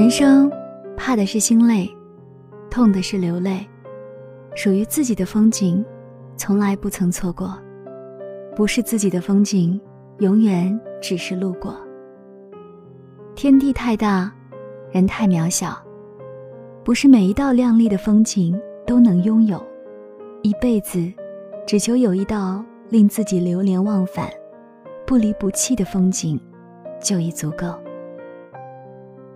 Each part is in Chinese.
人生，怕的是心累，痛的是流泪。属于自己的风景，从来不曾错过；不是自己的风景，永远只是路过。天地太大，人太渺小，不是每一道亮丽的风景都能拥有。一辈子，只求有一道令自己流连忘返、不离不弃的风景，就已足够。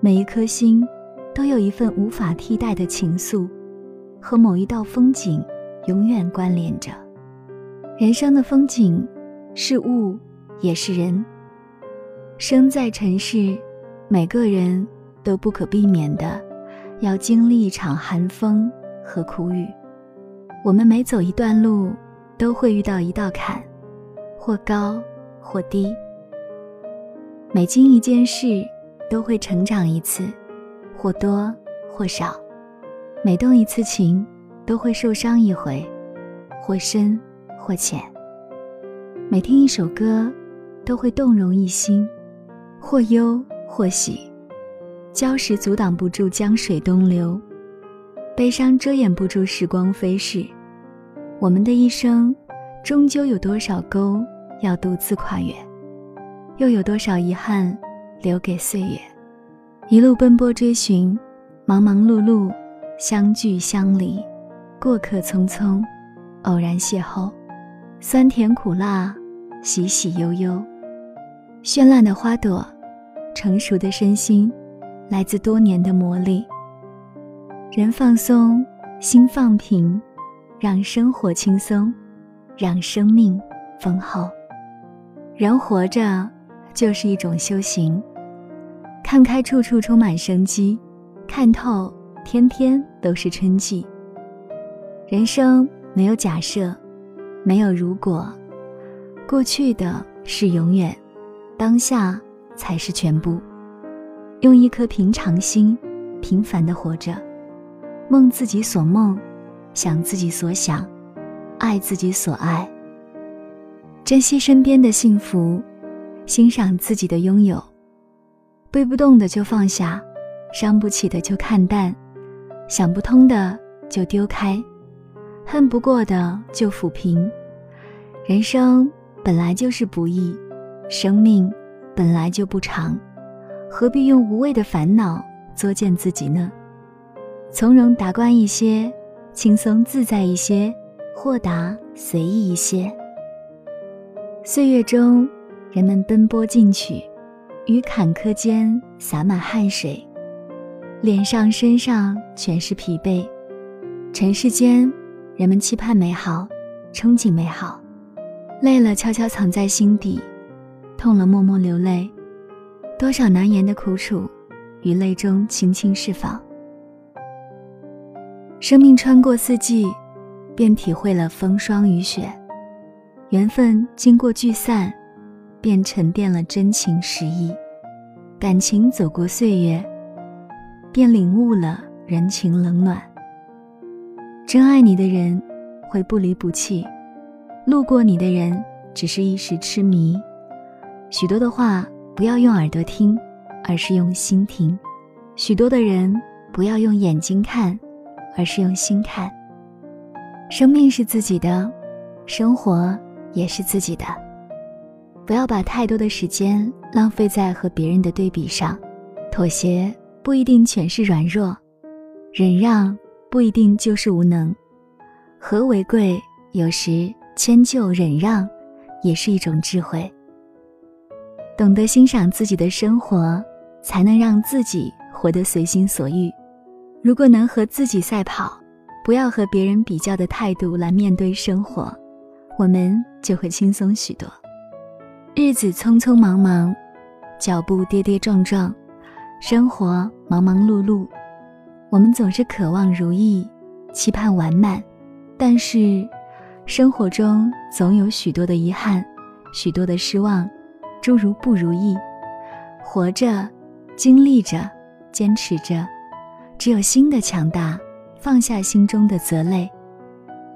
每一颗心，都有一份无法替代的情愫，和某一道风景永远关联着。人生的风景，是物，也是人。生在尘世，每个人都不可避免的要经历一场寒风和苦雨。我们每走一段路，都会遇到一道坎，或高或低。每经一件事。都会成长一次，或多或少；每动一次情，都会受伤一回，或深或浅；每听一首歌，都会动容一心，或忧或喜。礁石阻挡不住江水东流，悲伤遮掩不住时光飞逝。我们的一生，终究有多少沟要独自跨越，又有多少遗憾？留给岁月，一路奔波追寻，忙忙碌碌，相聚相离，过客匆匆，偶然邂逅，酸甜苦辣，喜喜忧忧。绚烂的花朵，成熟的身心，来自多年的磨砺。人放松，心放平，让生活轻松，让生命丰厚。人活着，就是一种修行。看开，处处充满生机；看透，天天都是春季。人生没有假设，没有如果，过去的是永远，当下才是全部。用一颗平常心，平凡的活着，梦自己所梦，想自己所想，爱自己所爱。珍惜身边的幸福，欣赏自己的拥有。背不动的就放下，伤不起的就看淡，想不通的就丢开，恨不过的就抚平。人生本来就是不易，生命本来就不长，何必用无谓的烦恼作践自己呢？从容达观一些，轻松自在一些，豁达随意一些。岁月中，人们奔波进取。于坎坷间洒满汗水，脸上身上全是疲惫。尘世间，人们期盼美好，憧憬美好，累了悄悄藏在心底，痛了默默流泪。多少难言的苦楚，于泪中轻轻释放。生命穿过四季，便体会了风霜雨雪；缘分经过聚散。便沉淀了真情实意，感情走过岁月，便领悟了人情冷暖。真爱你的人会不离不弃，路过你的人只是一时痴迷。许多的话不要用耳朵听，而是用心听；许多的人不要用眼睛看，而是用心看。生命是自己的，生活也是自己的。不要把太多的时间浪费在和别人的对比上，妥协不一定全是软弱，忍让不一定就是无能。和为贵，有时迁就忍让，也是一种智慧。懂得欣赏自己的生活，才能让自己活得随心所欲。如果能和自己赛跑，不要和别人比较的态度来面对生活，我们就会轻松许多。日子匆匆忙忙，脚步跌跌撞撞，生活忙忙碌碌，我们总是渴望如意，期盼完满，但是生活中总有许多的遗憾，许多的失望，诸如不如意。活着，经历着，坚持着，只有心的强大，放下心中的责累。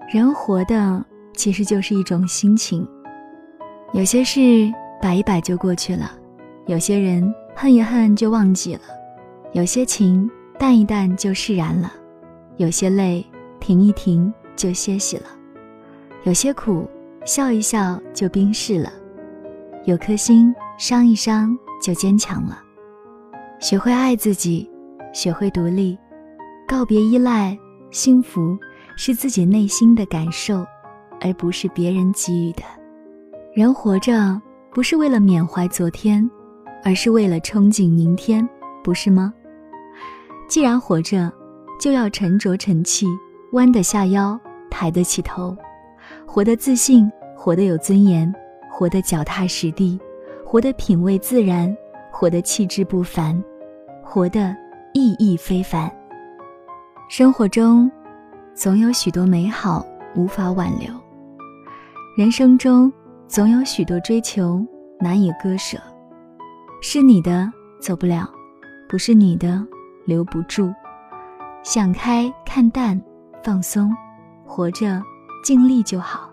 人活的其实就是一种心情。有些事摆一摆就过去了，有些人恨一恨就忘记了，有些情淡一淡就释然了，有些泪停一停就歇息了，有些苦笑一笑就冰释了，有颗心伤一伤就坚强了。学会爱自己，学会独立，告别依赖，幸福是自己内心的感受，而不是别人给予的。人活着不是为了缅怀昨天，而是为了憧憬明天，不是吗？既然活着，就要沉着沉气，弯得下腰，抬得起头，活得自信，活得有尊严，活得脚踏实地，活得品味自然，活得气质不凡，活得意义非凡。生活中，总有许多美好无法挽留；人生中，总有许多追求难以割舍。是你的走不了，不是你的。留不住，想开，看淡，放松，活着，尽力就好。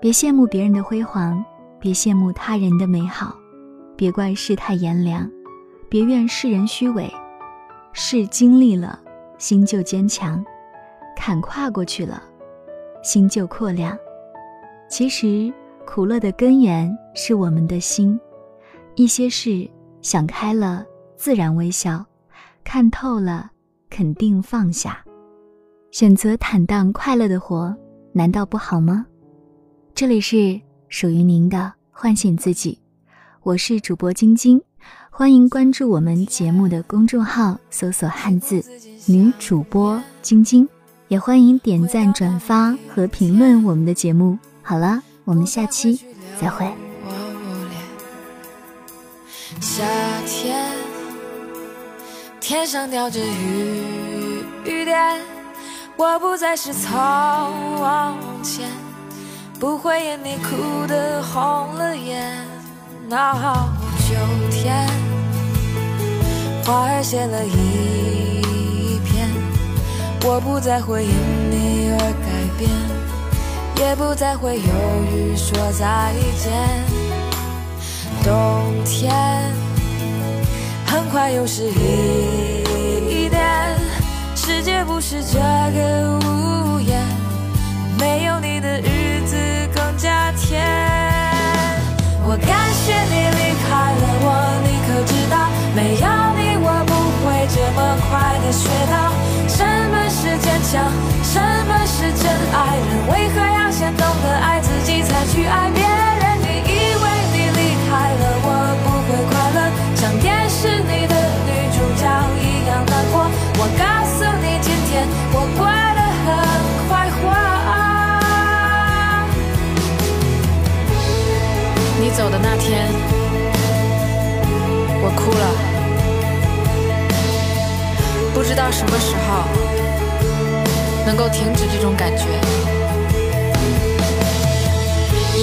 别羡慕别人的辉煌，别羡慕他人的美好，别怪世态炎凉，别怨世人虚伪。事经历了，心就坚强；坎跨过去了，心就阔亮。其实，苦乐的根源是我们的心。一些事想开了，自然微笑。看透了，肯定放下，选择坦荡快乐的活，难道不好吗？这里是属于您的唤醒自己，我是主播晶晶，欢迎关注我们节目的公众号，搜索汉字女主播晶晶，也欢迎点赞、转发和评论我们的节目。好了，我们下期再会。夏天。天上掉着雨雨点，我不再是从前不会因你哭得红了眼。秋天，花儿谢了一片，我不再会因你而改变，也不再会犹豫说再见。冬天。很快又是一年，世界不是这个屋檐，没有你的日子更加甜。我感谢你离开了我，你可知道，没有你我不会这么快的学到什么是坚强，什么是真爱人，为何要先懂得爱自己才去爱别人？你以为你离开了我不会快乐，像电视。我告诉你，今天我过得很快活。你走的那天，我哭了。不知道什么时候能够停止这种感觉。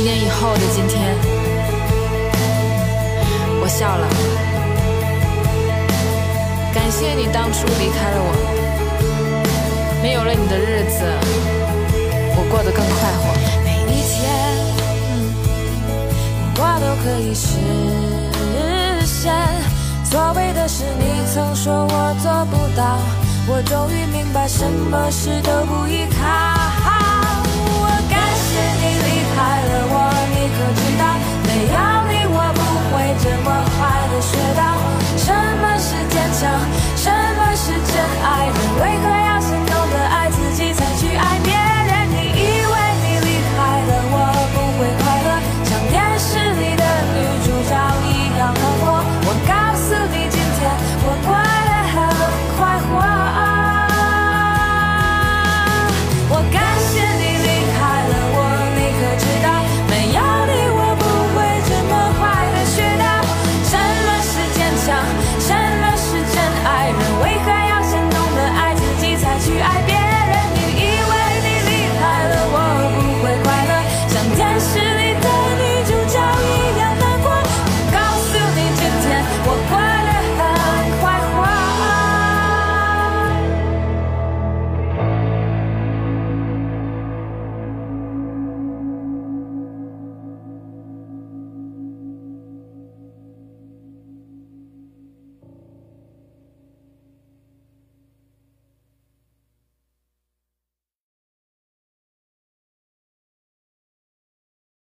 年以后的今天，我笑了。感谢你当初离开了我，没有了你的日子，我过得更快活。每一天，我都可以实现。所谓的事，你曾说我做不到，我终于明白，什么事都不依靠。